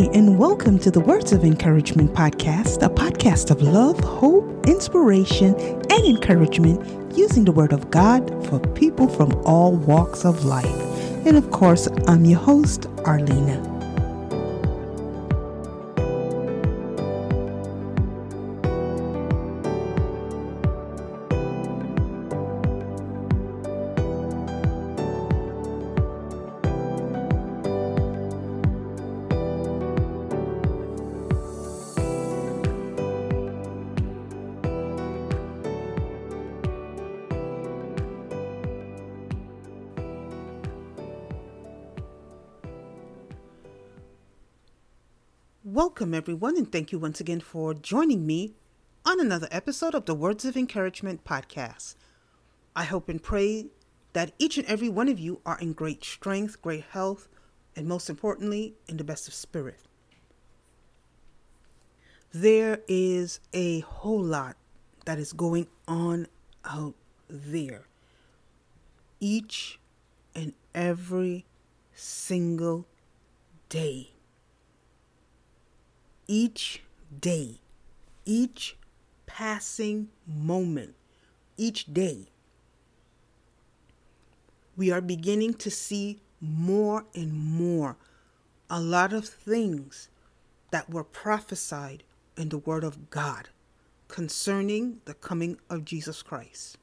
And welcome to the Words of Encouragement podcast, a podcast of love, hope, inspiration, and encouragement using the Word of God for people from all walks of life. And of course, I'm your host, Arlena. Everyone, and thank you once again for joining me on another episode of the Words of Encouragement podcast. I hope and pray that each and every one of you are in great strength, great health, and most importantly, in the best of spirit. There is a whole lot that is going on out there. Each and every single day each day, each passing moment, each day, we are beginning to see more and more a lot of things that were prophesied in the Word of God concerning the coming of Jesus Christ.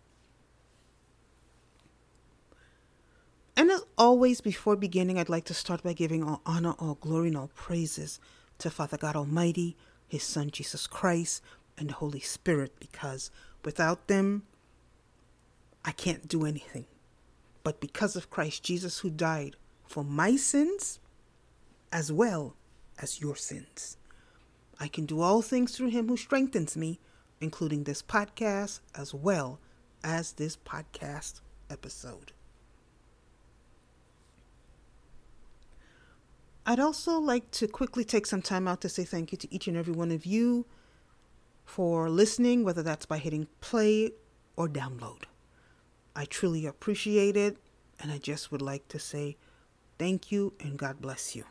And as always, before beginning, I'd like to start by giving all honor, all glory, and all praises to Father God Almighty, His Son Jesus Christ, and the Holy Spirit, because without them, I can't do anything. But because of Christ Jesus, who died for my sins as well as your sins, I can do all things through Him who strengthens me, including this podcast as well as this podcast episode. I'd also like to quickly take some time out to say thank you to each and every one of you for listening, whether that's by hitting play or download. I truly appreciate it, and I just would like to say thank you and God bless you.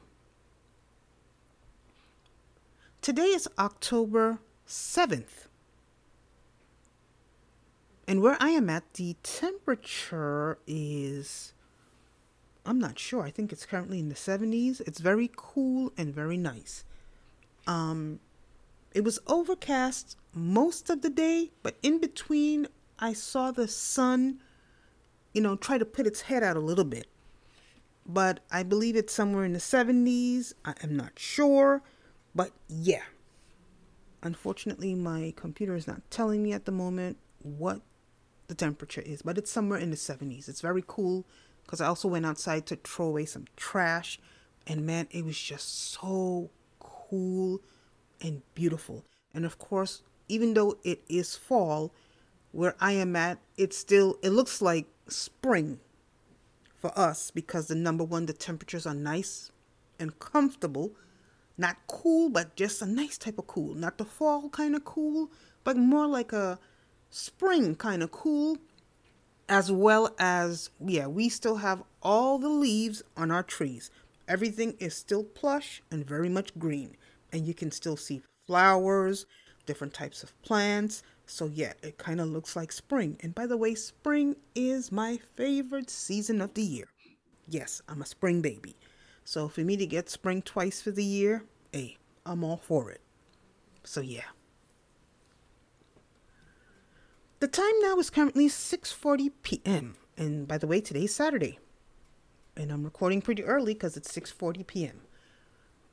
Today is October 7th. And where I am at, the temperature is I'm not sure. I think it's currently in the 70s. It's very cool and very nice. Um, it was overcast most of the day, but in between, I saw the sun, you know, try to put its head out a little bit. But I believe it's somewhere in the 70s. I am not sure, but yeah. Unfortunately, my computer is not telling me at the moment what the temperature is, but it's somewhere in the 70s. It's very cool because I also went outside to throw away some trash. And man, it was just so cool and beautiful. And of course, even though it is fall, where I am at, it still it looks like spring for us because the number one, the temperatures are nice and comfortable. Not cool, but just a nice type of cool. Not the fall kind of cool, but more like a spring kind of cool as well as yeah we still have all the leaves on our trees. Everything is still plush and very much green and you can still see flowers different types of plants. So yeah it kind of looks like spring. And by the way spring is my favorite season of the year. Yes i'm a spring baby. So for me to get spring twice for the year hey i'm all for it. So yeah the time now is currently 6:40 p.m. And by the way, today's Saturday. And I'm recording pretty early cuz it's 6:40 p.m.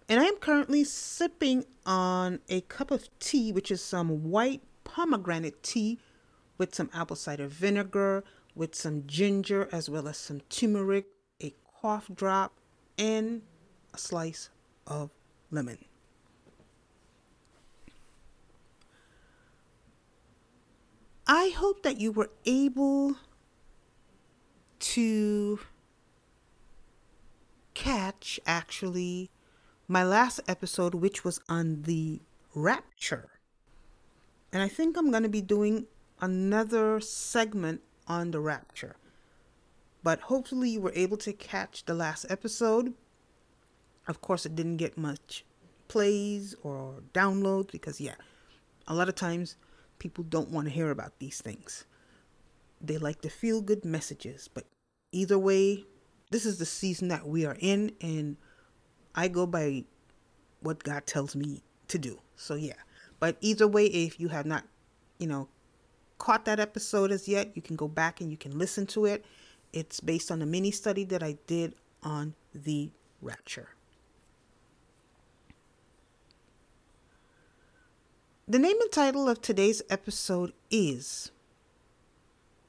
And I am currently sipping on a cup of tea, which is some white pomegranate tea with some apple cider vinegar, with some ginger, as well as some turmeric, a cough drop, and a slice of lemon. I hope that you were able to catch actually my last episode, which was on the rapture. And I think I'm going to be doing another segment on the rapture. But hopefully, you were able to catch the last episode. Of course, it didn't get much plays or downloads because, yeah, a lot of times people don't want to hear about these things. They like to feel good messages, but either way, this is the season that we are in, and I go by what God tells me to do. So, yeah. But either way, if you have not, you know, caught that episode as yet, you can go back and you can listen to it. It's based on a mini study that I did on the rapture. The name and title of today's episode is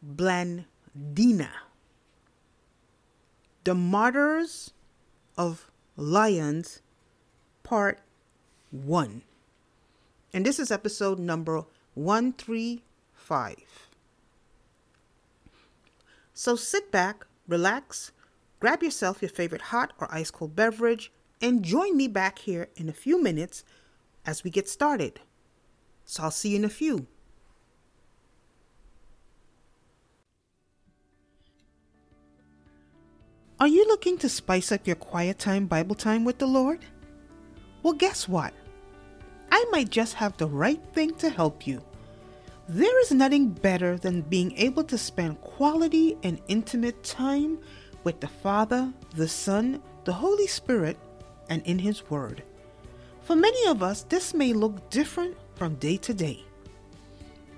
Blandina. The Martyrs of Lyons, Part 1. And this is episode number 135. So sit back, relax, grab yourself your favorite hot or ice cold beverage, and join me back here in a few minutes as we get started. So I'll see you in a few. Are you looking to spice up your quiet time Bible time with the Lord? Well, guess what? I might just have the right thing to help you. There is nothing better than being able to spend quality and intimate time with the Father, the Son, the Holy Spirit, and in His Word. For many of us, this may look different from day to day.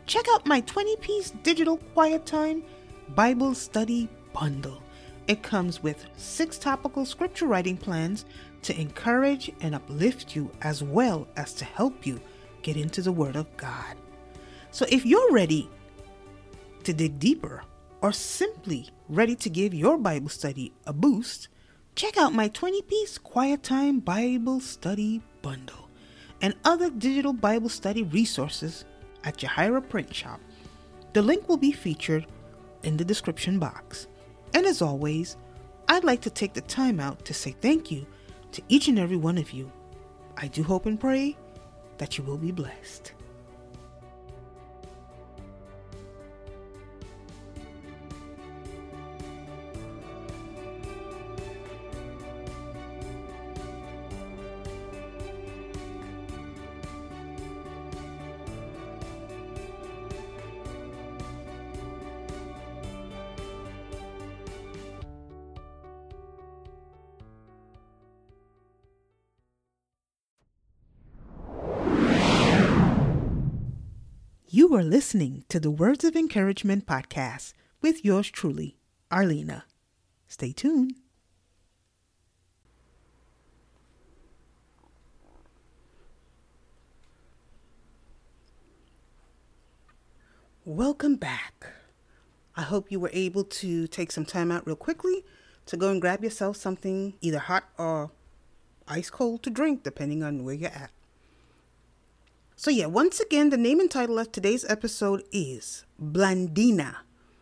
Check out my 20 piece digital quiet time Bible study bundle. It comes with six topical scripture writing plans to encourage and uplift you as well as to help you get into the Word of God. So if you're ready to dig deeper or simply ready to give your Bible study a boost, check out my 20 piece Quiet Time Bible Study Bundle and other digital Bible study resources at JeHireh Print Shop. The link will be featured in the description box. And as always, I'd like to take the time out to say thank you to each and every one of you. I do hope and pray that you will be blessed. Are listening to the Words of Encouragement podcast with yours truly, Arlena. Stay tuned. Welcome back. I hope you were able to take some time out real quickly to go and grab yourself something either hot or ice cold to drink, depending on where you're at. So, yeah, once again, the name and title of today's episode is Blandina,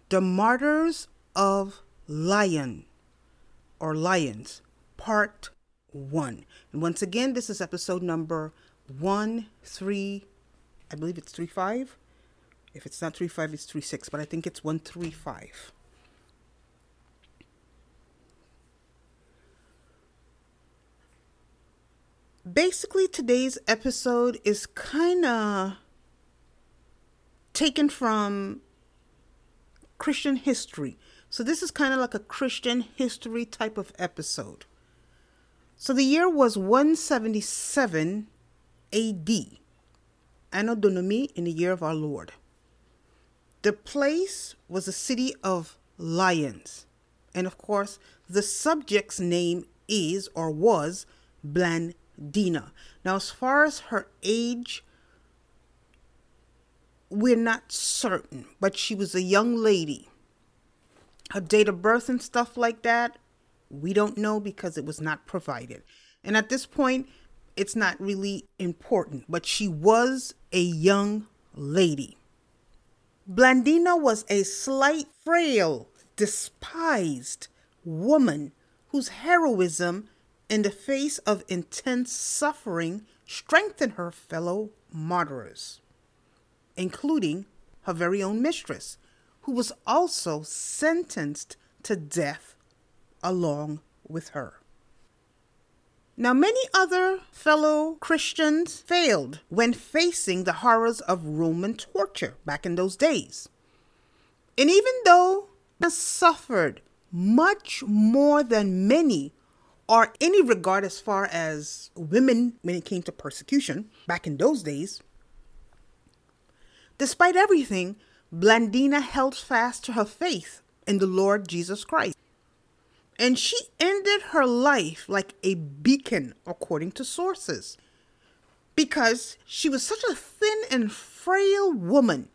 the Martyrs of Lyon or Lyons, Part 1. And once again, this is episode number 1, 3, I believe it's 3 5. If it's not 3 5, it's 3 6, but I think it's 1 3 5. Basically today's episode is kind of taken from Christian history. So this is kind of like a Christian history type of episode. So the year was 177 AD, Anno Domini in the year of our Lord. The place was the city of Lyons. And of course, the subject's name is or was Bland Dina. Now, as far as her age, we're not certain, but she was a young lady. Her date of birth and stuff like that, we don't know because it was not provided. And at this point, it's not really important, but she was a young lady. Blandina was a slight, frail, despised woman whose heroism in the face of intense suffering, strengthen her fellow martyrs, including her very own mistress, who was also sentenced to death along with her. Now, many other fellow Christians failed when facing the horrors of Roman torture back in those days. And even though suffered much more than many or any regard as far as women when it came to persecution back in those days, despite everything, Blandina held fast to her faith in the Lord Jesus Christ. And she ended her life like a beacon, according to sources, because she was such a thin and frail woman.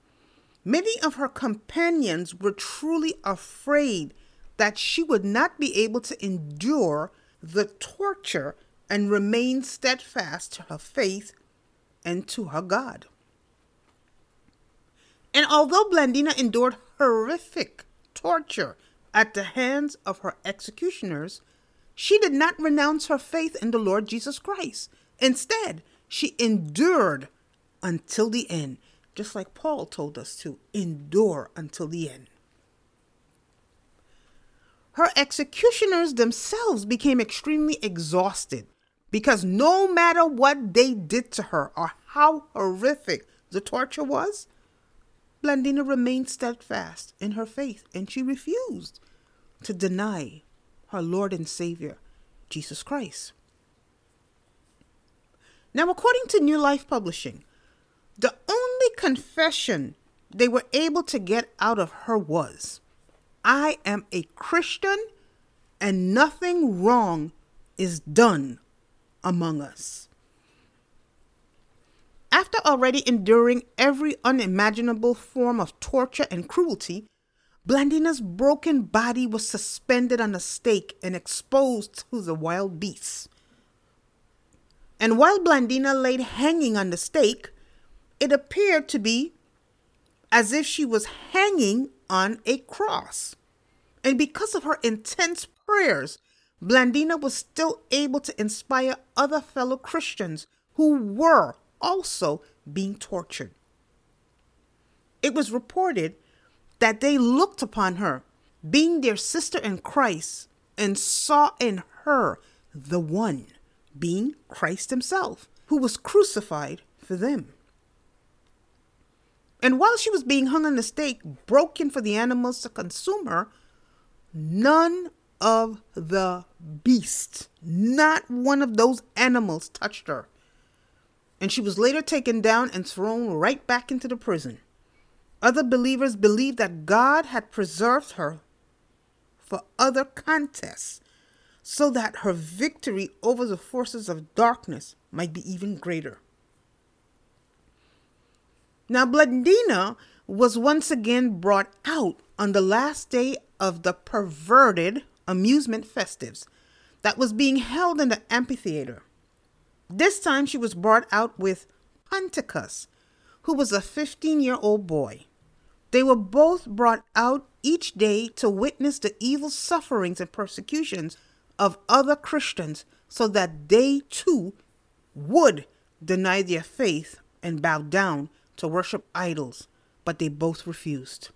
Many of her companions were truly afraid that she would not be able to endure the torture and remain steadfast to her faith and to her God. And although Blandina endured horrific torture at the hands of her executioners, she did not renounce her faith in the Lord Jesus Christ. Instead, she endured until the end, just like Paul told us to endure until the end. Her executioners themselves became extremely exhausted because no matter what they did to her or how horrific the torture was, Blandina remained steadfast in her faith and she refused to deny her Lord and Savior, Jesus Christ. Now, according to New Life Publishing, the only confession they were able to get out of her was I am a Christian and nothing wrong is done among us. After already enduring every unimaginable form of torture and cruelty, Blandina's broken body was suspended on a stake and exposed to the wild beasts. And while Blandina lay hanging on the stake, it appeared to be as if she was hanging on a cross. And because of her intense prayers, Blandina was still able to inspire other fellow Christians who were also being tortured. It was reported that they looked upon her, being their sister in Christ, and saw in her the one, being Christ Himself, who was crucified for them. And while she was being hung on the stake, broken for the animals to consume her, none of the beasts, not one of those animals, touched her and she was later taken down and thrown right back into the prison. Other believers believed that God had preserved her for other contests so that her victory over the forces of darkness might be even greater. Now, Blandina was once again brought out on the last day of the perverted amusement festives that was being held in the amphitheater. This time she was brought out with Ponticus, who was a 15 year old boy. They were both brought out each day to witness the evil sufferings and persecutions of other Christians so that they too would deny their faith and bow down to worship idols, but they both refused.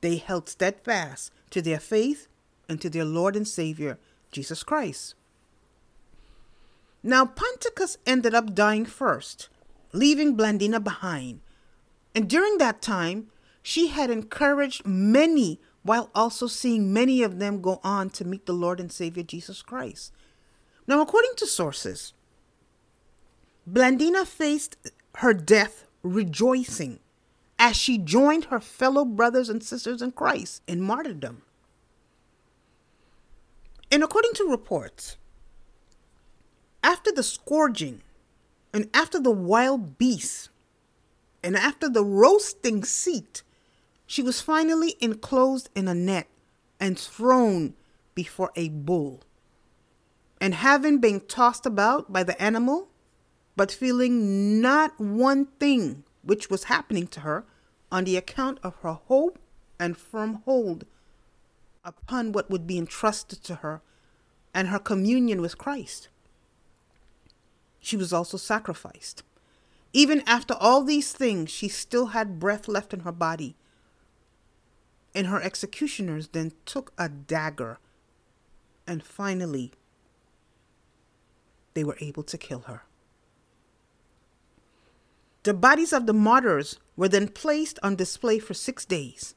They held steadfast to their faith and to their Lord and Savior, Jesus Christ. Now, Ponticus ended up dying first, leaving Blandina behind. And during that time, she had encouraged many while also seeing many of them go on to meet the Lord and Savior Jesus Christ. Now, according to sources, Blandina faced her death rejoicing as she joined her fellow brothers and sisters in Christ in martyrdom. And according to reports, after the scourging, and after the wild beasts, and after the roasting seat, she was finally enclosed in a net and thrown before a bull. And having been tossed about by the animal, but feeling not one thing which was happening to her on the account of her hope and firm hold upon what would be entrusted to her and her communion with Christ she was also sacrificed. Even after all these things, she still had breath left in her body. And her executioners then took a dagger and finally they were able to kill her. The bodies of the martyrs were then placed on display for six days.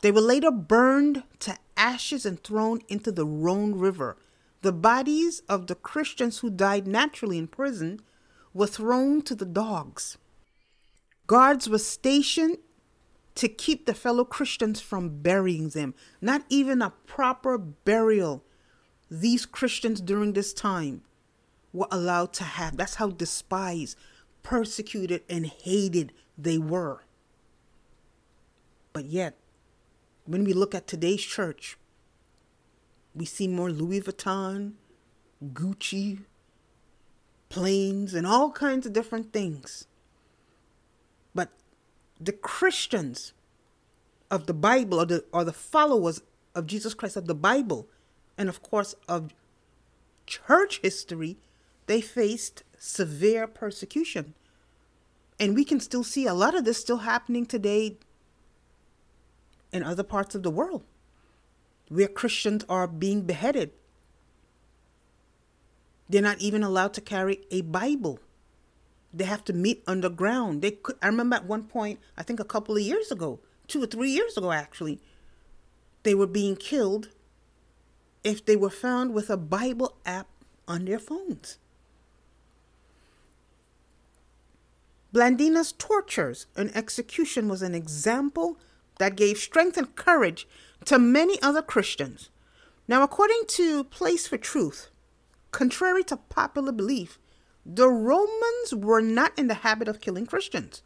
They were later burned to ashes and thrown into the Rhone River. The bodies of the Christians who died naturally in prison were thrown to the dogs. Guards were stationed to keep the fellow Christians from burying them. Not even a proper burial these Christians during this time were allowed to have. That's how despised, persecuted, and hated they were. But yet, when we look at today's church, we see more Louis Vuitton, Gucci, planes, and all kinds of different things. But the Christians of the Bible, or the, or the followers of Jesus Christ of the Bible, and of course of church history, they faced severe persecution. And we can still see a lot of this still happening today in other parts of the world where Christians are being beheaded. They're not even allowed to carry a Bible. They have to meet underground. They could I remember at one point, I think a couple of years ago, two or three years ago actually, they were being killed if they were found with a Bible app on their phones. Blandina's tortures and execution was an example that gave strength and courage to many other Christians. Now, according to Place for Truth, contrary to popular belief, the Romans were not in the habit of killing Christians.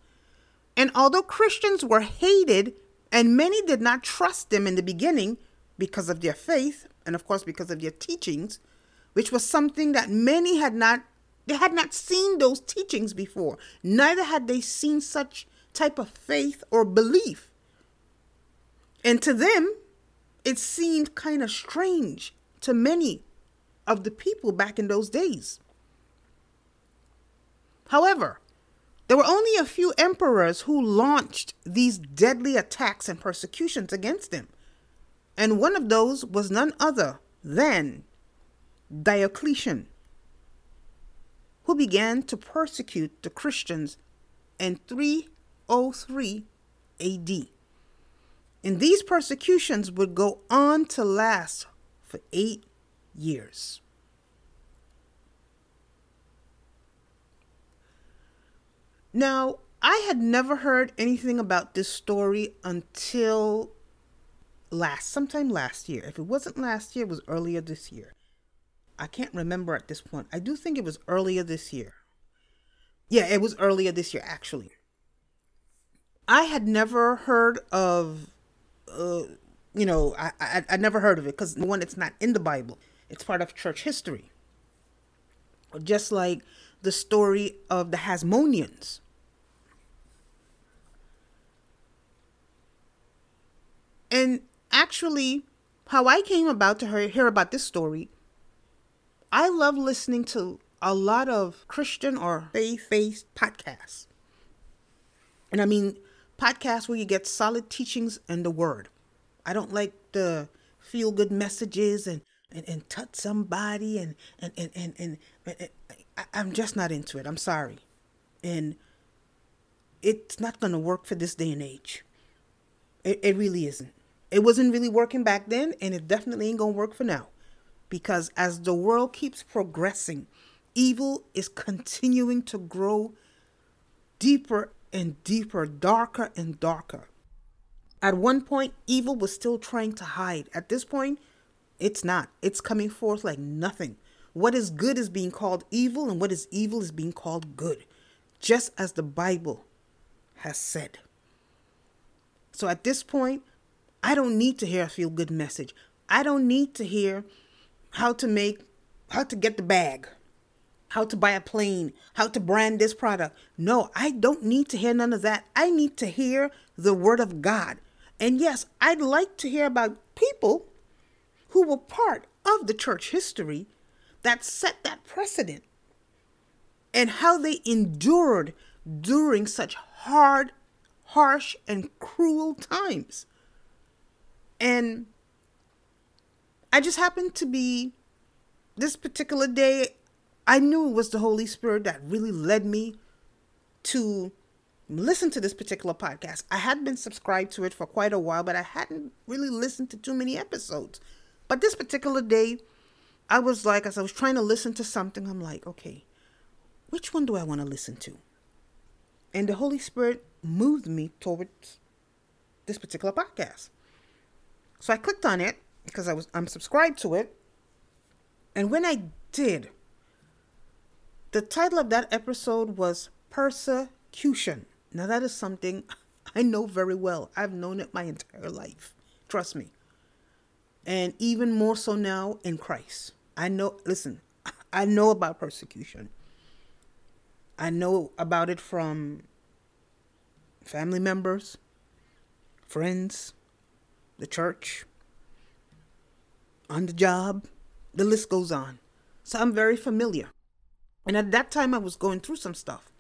And although Christians were hated and many did not trust them in the beginning because of their faith and of course because of their teachings, which was something that many had not they had not seen those teachings before. Neither had they seen such type of faith or belief. And to them, it seemed kind of strange to many of the people back in those days. However, there were only a few emperors who launched these deadly attacks and persecutions against them. And one of those was none other than Diocletian who began to persecute the Christians in 303 AD. And these persecutions would go on to last for eight years. Now, I had never heard anything about this story until last, sometime last year. If it wasn't last year, it was earlier this year. I can't remember at this point. I do think it was earlier this year. Yeah, it was earlier this year, actually. I had never heard of, uh, you know, I, I I never heard of it because one, it's not in the Bible. It's part of church history. Just like the story of the Hasmoneans. And actually, how I came about to hear about this story I love listening to a lot of Christian or faith based podcasts. And I mean, podcasts where you get solid teachings and the word. I don't like the feel good messages and, and, and touch somebody and, and, and, and, and, and I, I'm just not into it. I'm sorry. And it's not going to work for this day and age. It, it really isn't. It wasn't really working back then, and it definitely ain't going to work for now because as the world keeps progressing, evil is continuing to grow deeper and deeper, darker and darker. At one point, evil was still trying to hide. At this point, it's not. It's coming forth like nothing. What is good is being called evil, and what is evil is being called good, just as the Bible has said. So at this point, I don't need to hear a feel good message. I don't need to hear how to make, how to get the bag, how to buy a plane, how to brand this product. No, I don't need to hear none of that. I need to hear the word of God. And yes, I'd like to hear about people who were part of the church history that set that precedent and how they endured during such hard, harsh, and cruel times. And I just happened to be this particular day I knew it was the Holy Spirit that really led me to listen to this particular podcast. I had been subscribed to it for quite a while, but I hadn't really listened to too many episodes. But this particular day, I was like, as I was trying to listen to something, I'm like, okay, which one do I want to listen to? And the Holy Spirit moved me towards this particular podcast. So I clicked on it because I was I'm subscribed to it. And when I did, the title of that episode was Persecution. Now that is something I know very well. I've known it my entire life. Trust me. And even more so now in Christ. I know listen, I know about persecution. I know about it from family members, friends, the church, on the job, the list goes on. So I'm very familiar. And at that time, I was going through some stuff.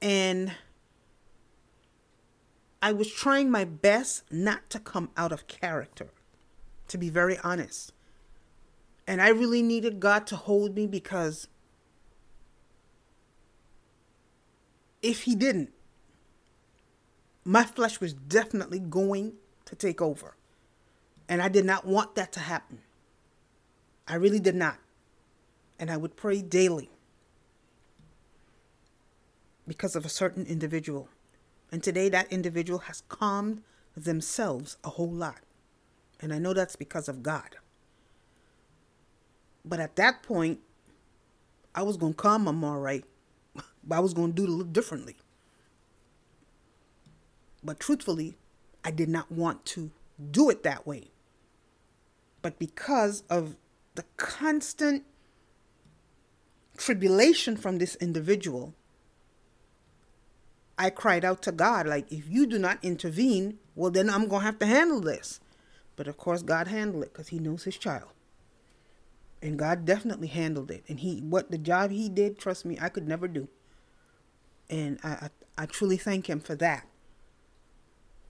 And I was trying my best not to come out of character, to be very honest. And I really needed God to hold me because if He didn't, my flesh was definitely going to take over. And I did not want that to happen. I really did not. And I would pray daily because of a certain individual. And today, that individual has calmed themselves a whole lot. And I know that's because of God. But at that point, I was going to calm them all right, but I was going to do it a little differently. But truthfully, I did not want to do it that way. But because of the constant tribulation from this individual, I cried out to God, like, if you do not intervene, well, then I'm going to have to handle this. But of course, God handled it because He knows His child. And God definitely handled it. And He, what the job He did, trust me, I could never do. And I, I, I truly thank Him for that.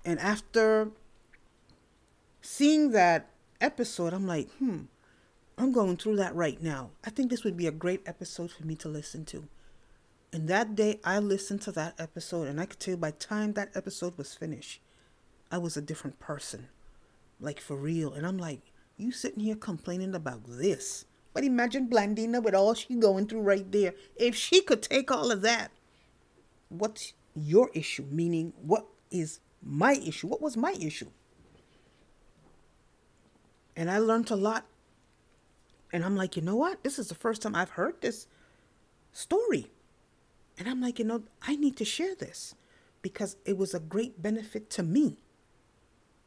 And after seeing that episode, I'm like, hmm, I'm going through that right now. I think this would be a great episode for me to listen to. And that day, I listened to that episode, and I could tell by time that episode was finished, I was a different person. Like, for real. And I'm like, you sitting here complaining about this. But imagine Blandina with all she going through right there. If she could take all of that, what's your issue? Meaning, what is my issue? What was my issue? And I learned a lot. And I'm like, you know what? This is the first time I've heard this story. And I'm like, you know, I need to share this because it was a great benefit to me.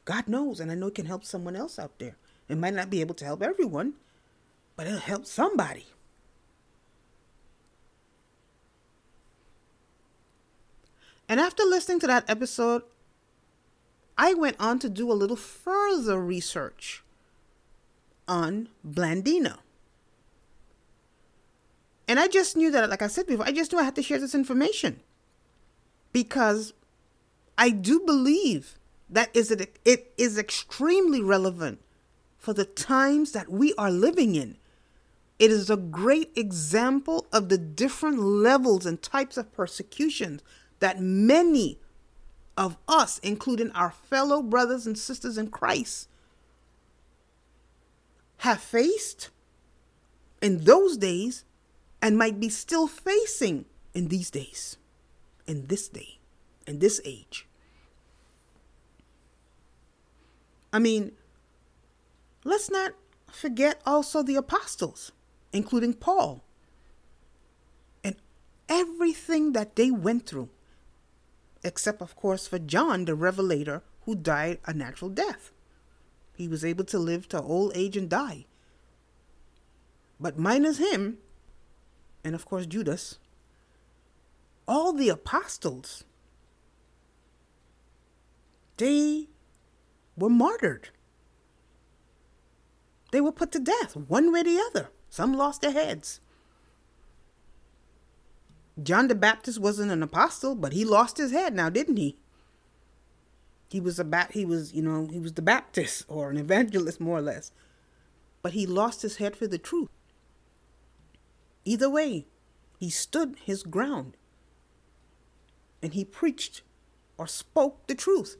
God knows, and I know it can help someone else out there. It might not be able to help everyone, but it'll help somebody. And after listening to that episode, I went on to do a little further research on Blandina. And I just knew that, like I said before, I just knew I had to share this information because I do believe that is it, it is extremely relevant for the times that we are living in. It is a great example of the different levels and types of persecutions that many of us, including our fellow brothers and sisters in Christ, have faced in those days and might be still facing in these days, in this day, in this age. I mean, let's not forget also the apostles, including Paul, and everything that they went through, except, of course, for John the Revelator, who died a natural death. He was able to live to old age and die. But minus him, and of course Judas, all the apostles, they were martyred. They were put to death, one way or the other. Some lost their heads. John the Baptist wasn't an apostle, but he lost his head now, didn't he? He was a bat he was, you know, he was the Baptist or an evangelist more or less. But he lost his head for the truth. Either way, he stood his ground and he preached or spoke the truth,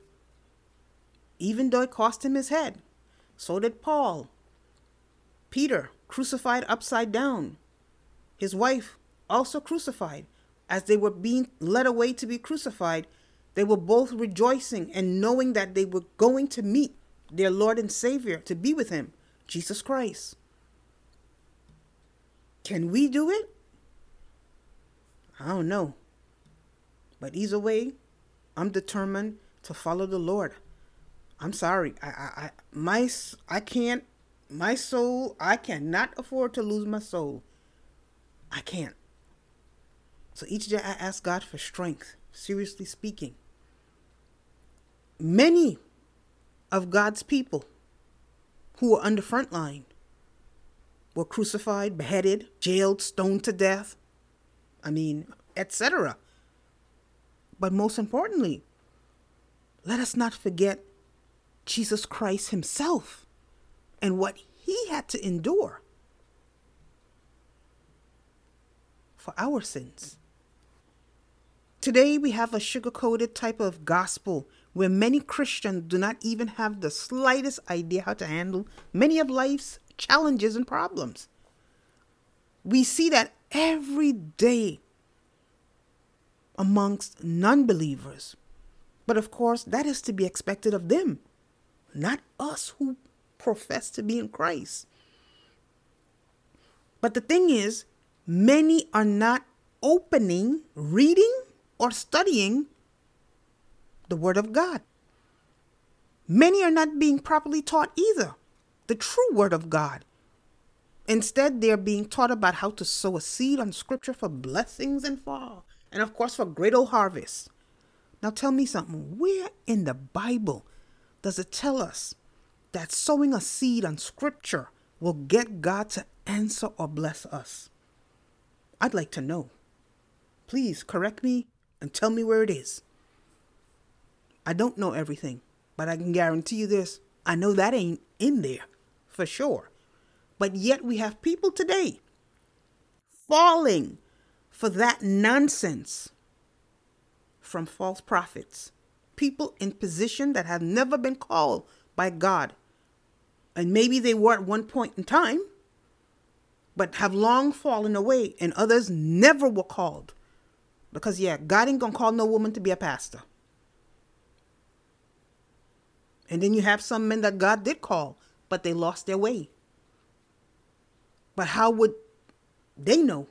even though it cost him his head. So did Paul. Peter, crucified upside down. His wife, also crucified. As they were being led away to be crucified, they were both rejoicing and knowing that they were going to meet their Lord and Savior to be with Him, Jesus Christ. Can we do it? I don't know. But either way, I'm determined to follow the Lord. I'm sorry. I, I, I my, I can't, my soul, I cannot afford to lose my soul. I can't. So each day I ask God for strength, seriously speaking. Many of God's people who were on the front line were crucified, beheaded, jailed, stoned to death. I mean, etc. But most importantly, let us not forget Jesus Christ Himself and what He had to endure for our sins. Today, we have a sugar coated type of gospel where many Christians do not even have the slightest idea how to handle many of life's challenges and problems. We see that every day amongst non believers. But of course, that is to be expected of them, not us who profess to be in Christ. But the thing is, many are not opening, reading, or studying the Word of God. Many are not being properly taught either the true Word of God. Instead, they're being taught about how to sow a seed on Scripture for blessings and fall and of course for great old harvest. Now tell me something. Where in the Bible does it tell us that sowing a seed on scripture will get God to answer or bless us? I'd like to know. Please correct me and tell me where it is. I don't know everything, but I can guarantee you this I know that ain't in there for sure. But yet we have people today falling for that nonsense from false prophets, people in position that have never been called by God. And maybe they were at one point in time, but have long fallen away, and others never were called. Because, yeah, God ain't gonna call no woman to be a pastor. And then you have some men that God did call, but they lost their way. But how would they know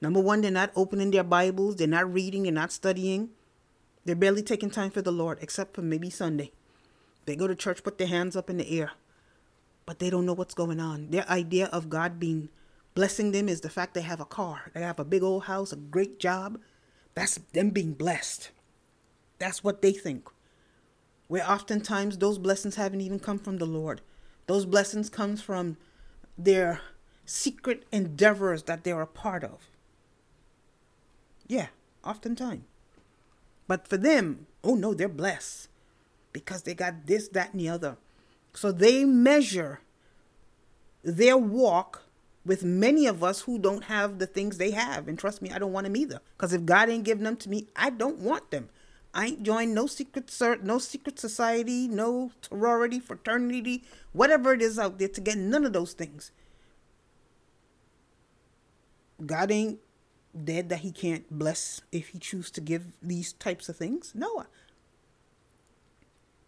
Number one, they're not opening their Bibles, they're not reading, they're not studying. They're barely taking time for the Lord, except for maybe Sunday. They go to church, put their hands up in the air, but they don't know what's going on. Their idea of God being blessing them is the fact they have a car, they have a big old house, a great job. That's them being blessed. That's what they think. Where oftentimes those blessings haven't even come from the Lord. Those blessings comes from their secret endeavors that they're a part of. Yeah, oftentimes. But for them, oh no, they're blessed because they got this, that, and the other. So they measure their walk with many of us who don't have the things they have. And trust me, I don't want them either. Because if God ain't giving them to me, I don't want them. I ain't joined no secret no secret society, no sorority, fraternity, whatever it is out there to get none of those things. God ain't dead that he can't bless if he choose to give these types of things? No.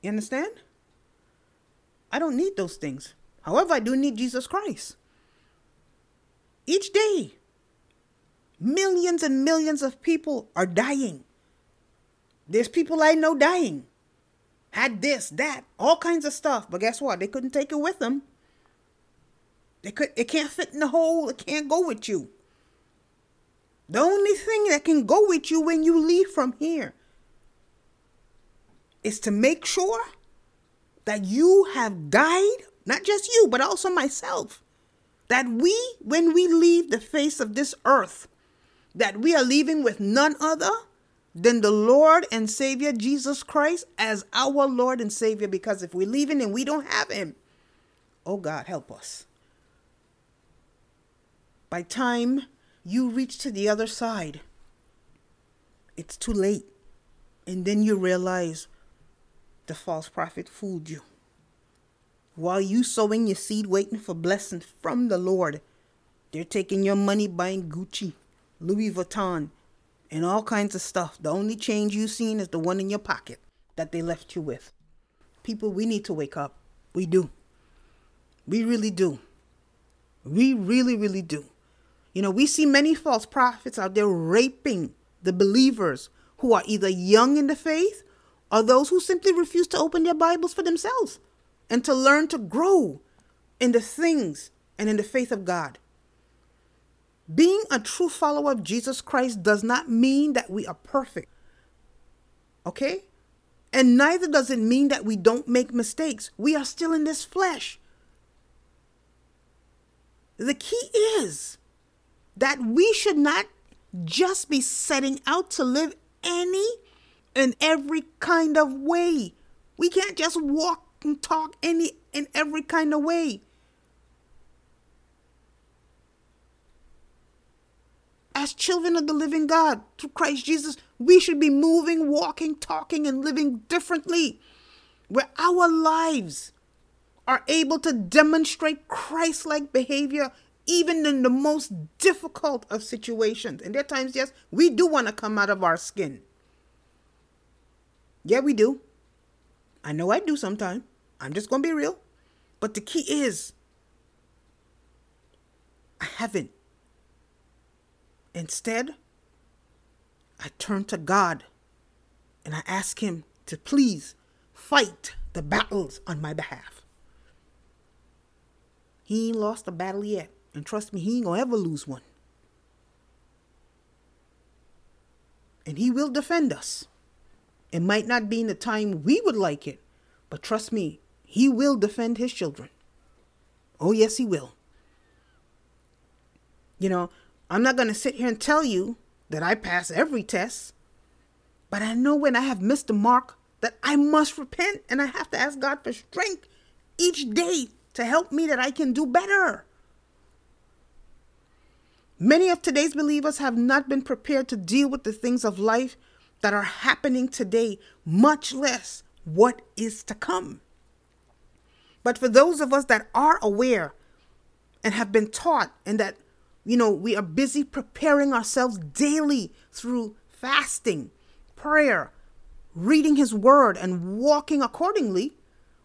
You understand? I don't need those things. However, I do need Jesus Christ. Each day, millions and millions of people are dying. There's people I know dying. Had this, that, all kinds of stuff. But guess what? They couldn't take it with them. They could it can't fit in the hole, it can't go with you. The only thing that can go with you when you leave from here is to make sure that you have died, not just you, but also myself. That we, when we leave the face of this earth, that we are leaving with none other than the Lord and Savior Jesus Christ as our Lord and Savior. Because if we're leaving and we don't have Him, oh God, help us. By time you reach to the other side, it's too late. And then you realize the false prophet fooled you. While you sowing your seed, waiting for blessings from the Lord, they're taking your money buying Gucci, Louis Vuitton, and all kinds of stuff. The only change you've seen is the one in your pocket that they left you with. People, we need to wake up. We do. We really do. We really, really do. You know, we see many false prophets out there raping the believers who are either young in the faith or those who simply refuse to open their Bibles for themselves and to learn to grow in the things and in the faith of God. Being a true follower of Jesus Christ does not mean that we are perfect. Okay? And neither does it mean that we don't make mistakes. We are still in this flesh. The key is that we should not just be setting out to live any and every kind of way. We can't just walk and talk any and every kind of way. As children of the living God, through Christ Jesus, we should be moving, walking, talking, and living differently, where our lives are able to demonstrate Christ like behavior even in the most difficult of situations. And there are times, yes, we do want to come out of our skin. Yeah, we do. I know I do sometimes. I'm just going to be real. But the key is, I haven't. Instead, I turn to God and I ask Him to please fight the battles on my behalf. He ain't lost a battle yet. And trust me, he ain't gonna ever lose one. And he will defend us. It might not be in the time we would like it, but trust me, he will defend his children. Oh, yes, he will. You know, I'm not going to sit here and tell you that I pass every test, but I know when I have missed the mark that I must repent and I have to ask God for strength each day to help me that I can do better. Many of today's believers have not been prepared to deal with the things of life that are happening today, much less what is to come. But for those of us that are aware and have been taught, and that, you know, we are busy preparing ourselves daily through fasting, prayer, reading His Word, and walking accordingly,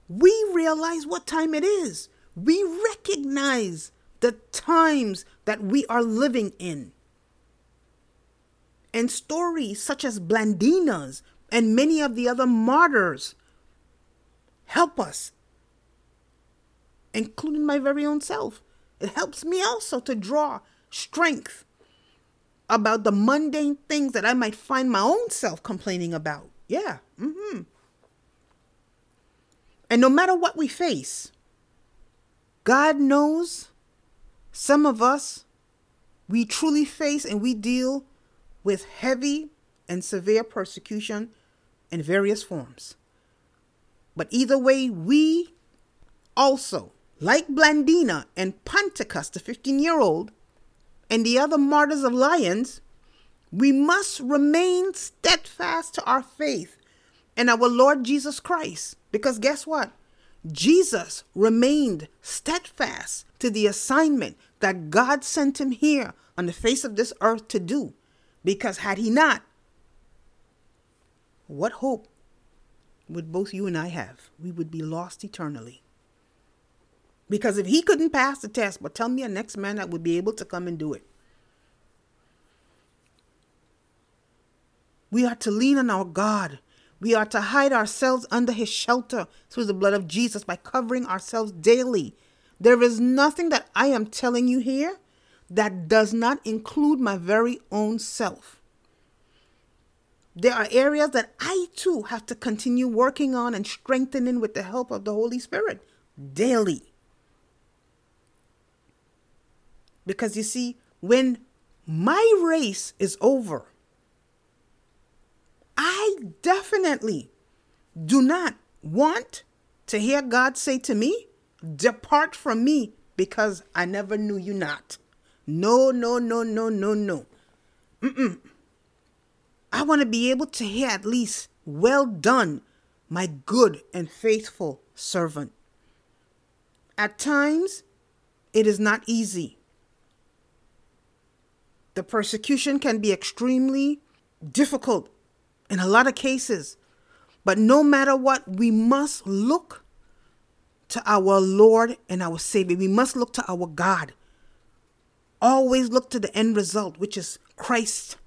we realize what time it is. We recognize the times that we are living in. And stories such as Blandina's and many of the other martyrs help us, including my very own self. It helps me also to draw strength about the mundane things that I might find my own self complaining about. Yeah. Mm-hmm. And no matter what we face, God knows some of us, we truly face and we deal with heavy and severe persecution in various forms. But either way, we also, like Blandina and Ponticus, the 15 year old, and the other martyrs of Lyons, we must remain steadfast to our faith in our Lord Jesus Christ. Because guess what? Jesus remained steadfast to the assignment that God sent him here on the face of this earth to do. Because had he not, what hope would both you and I have? We would be lost eternally. Because if he couldn't pass the test, but tell me a next man that would be able to come and do it. We are to lean on our God. We are to hide ourselves under his shelter through the blood of Jesus by covering ourselves daily there is nothing that I am telling you here that does not include my very own self. There are areas that I too have to continue working on and strengthening with the help of the Holy Spirit daily. Because you see, when my race is over, I definitely do not want to hear God say to me, Depart from me because I never knew you not. No, no, no, no, no, no. Mm-mm. I want to be able to hear at least, well done, my good and faithful servant. At times, it is not easy. The persecution can be extremely difficult in a lot of cases. But no matter what, we must look to our Lord and our Savior. We must look to our God. Always look to the end result, which is Christ,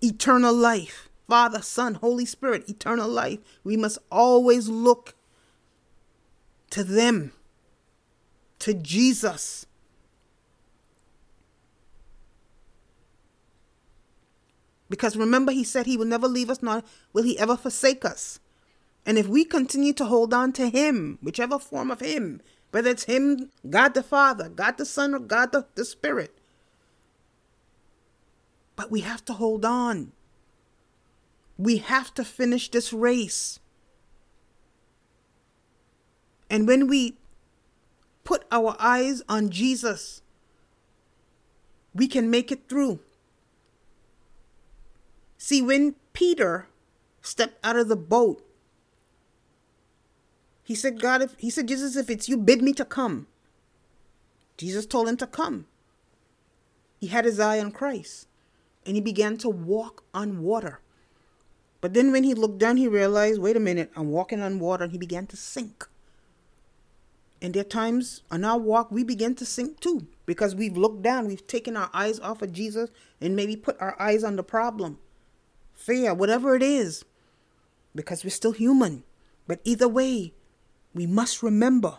eternal life. Father, Son, Holy Spirit, eternal life. We must always look to them, to Jesus. Because remember, he said he will never leave us, nor will he ever forsake us. And if we continue to hold on to him, whichever form of him, whether it's him, God the Father, God the Son, or God the, the Spirit, but we have to hold on. We have to finish this race. And when we put our eyes on Jesus, we can make it through. See, when Peter stepped out of the boat, he said, God, if he said, Jesus, if it's you, bid me to come. Jesus told him to come. He had his eye on Christ and he began to walk on water. But then when he looked down, he realized, wait a minute, I'm walking on water, and he began to sink. And there are times on our walk we begin to sink too because we've looked down, we've taken our eyes off of Jesus and maybe put our eyes on the problem fear, whatever it is, because we're still human. But either way, we must remember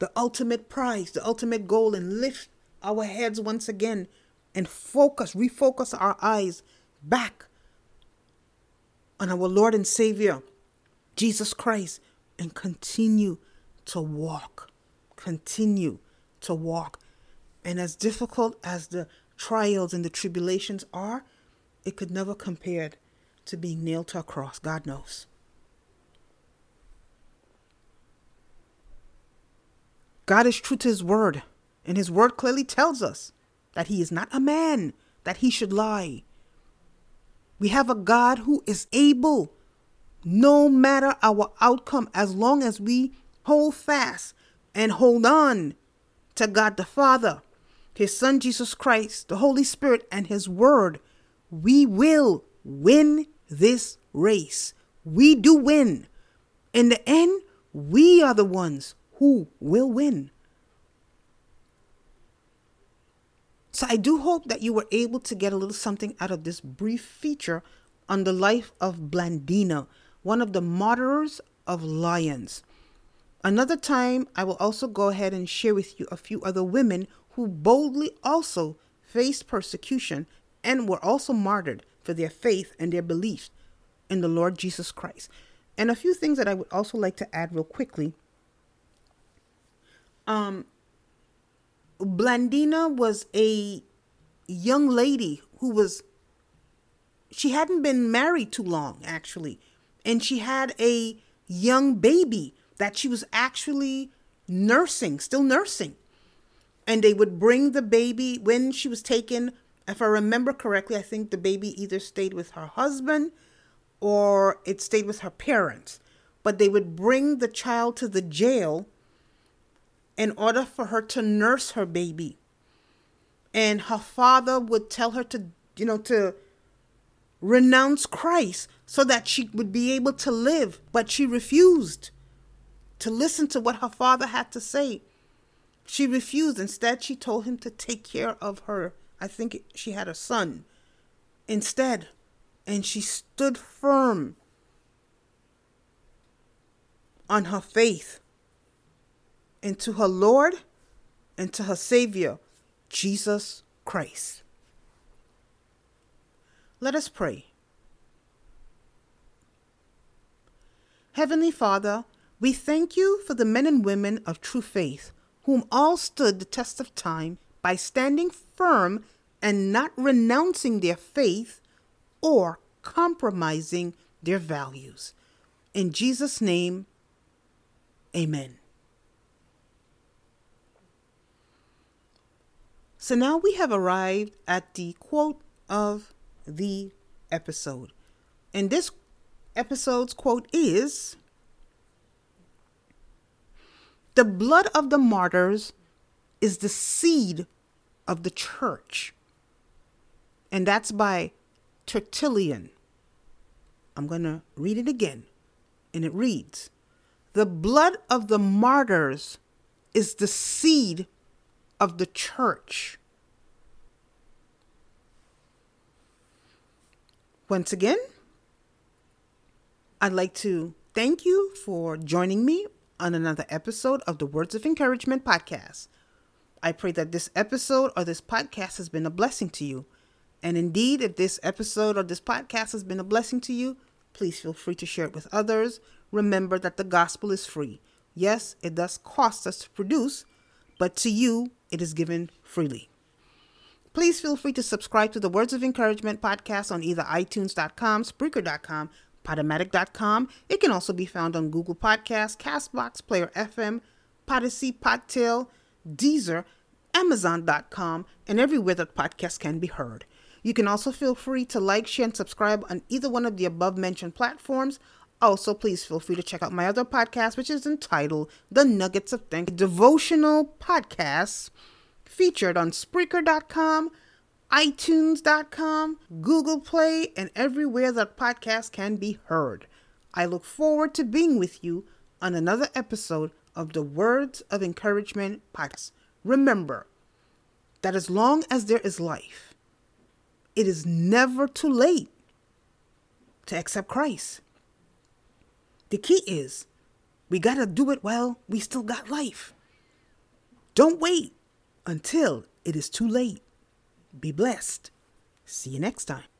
the ultimate prize, the ultimate goal, and lift our heads once again and focus, refocus our eyes back on our Lord and Savior, Jesus Christ, and continue to walk. Continue to walk. And as difficult as the trials and the tribulations are, it could never compare to being nailed to a cross. God knows. God is true to his word, and his word clearly tells us that he is not a man that he should lie. We have a God who is able, no matter our outcome, as long as we hold fast and hold on to God the Father, his Son Jesus Christ, the Holy Spirit, and his word we will win this race. We do win. In the end, we are the ones who will win. So I do hope that you were able to get a little something out of this brief feature on the life of Blandina, one of the martyrs of Lyons. Another time, I will also go ahead and share with you a few other women who boldly also faced persecution and were also martyred for their faith and their belief in the Lord Jesus Christ. And a few things that I would also like to add real quickly. Um, Blandina was a young lady who was, she hadn't been married too long, actually. And she had a young baby that she was actually nursing, still nursing. And they would bring the baby when she was taken if I remember correctly, I think the baby either stayed with her husband or it stayed with her parents. But they would bring the child to the jail in order for her to nurse her baby. And her father would tell her to, you know, to renounce Christ so that she would be able to live. But she refused to listen to what her father had to say. She refused. Instead, she told him to take care of her I think she had a son instead. And she stood firm on her faith and to her Lord and to her Savior, Jesus Christ. Let us pray. Heavenly Father, we thank you for the men and women of true faith, whom all stood the test of time by standing firm and not renouncing their faith or compromising their values. In Jesus' name, amen. So now we have arrived at the quote of the episode. And this episode's quote is The blood of the martyrs is the seed of the church. And that's by Tertullian. I'm going to read it again. And it reads The blood of the martyrs is the seed of the church. Once again, I'd like to thank you for joining me on another episode of the Words of Encouragement podcast. I pray that this episode or this podcast has been a blessing to you. And indeed, if this episode or this podcast has been a blessing to you, please feel free to share it with others. Remember that the gospel is free. Yes, it does cost us to produce, but to you, it is given freely. Please feel free to subscribe to the Words of Encouragement podcast on either iTunes.com, Spreaker.com, Podomatic.com. It can also be found on Google Podcasts, Castbox, Player FM, Podyssey, Podtail, Deezer, Amazon.com, and everywhere that podcasts can be heard. You can also feel free to like, share, and subscribe on either one of the above mentioned platforms. Also, please feel free to check out my other podcast, which is entitled The Nuggets of Think Devotional Podcasts, featured on Spreaker.com, iTunes.com, Google Play, and everywhere that podcasts can be heard. I look forward to being with you on another episode of the Words of Encouragement podcast. Remember that as long as there is life, it is never too late to accept Christ. The key is we got to do it while we still got life. Don't wait until it is too late. Be blessed. See you next time.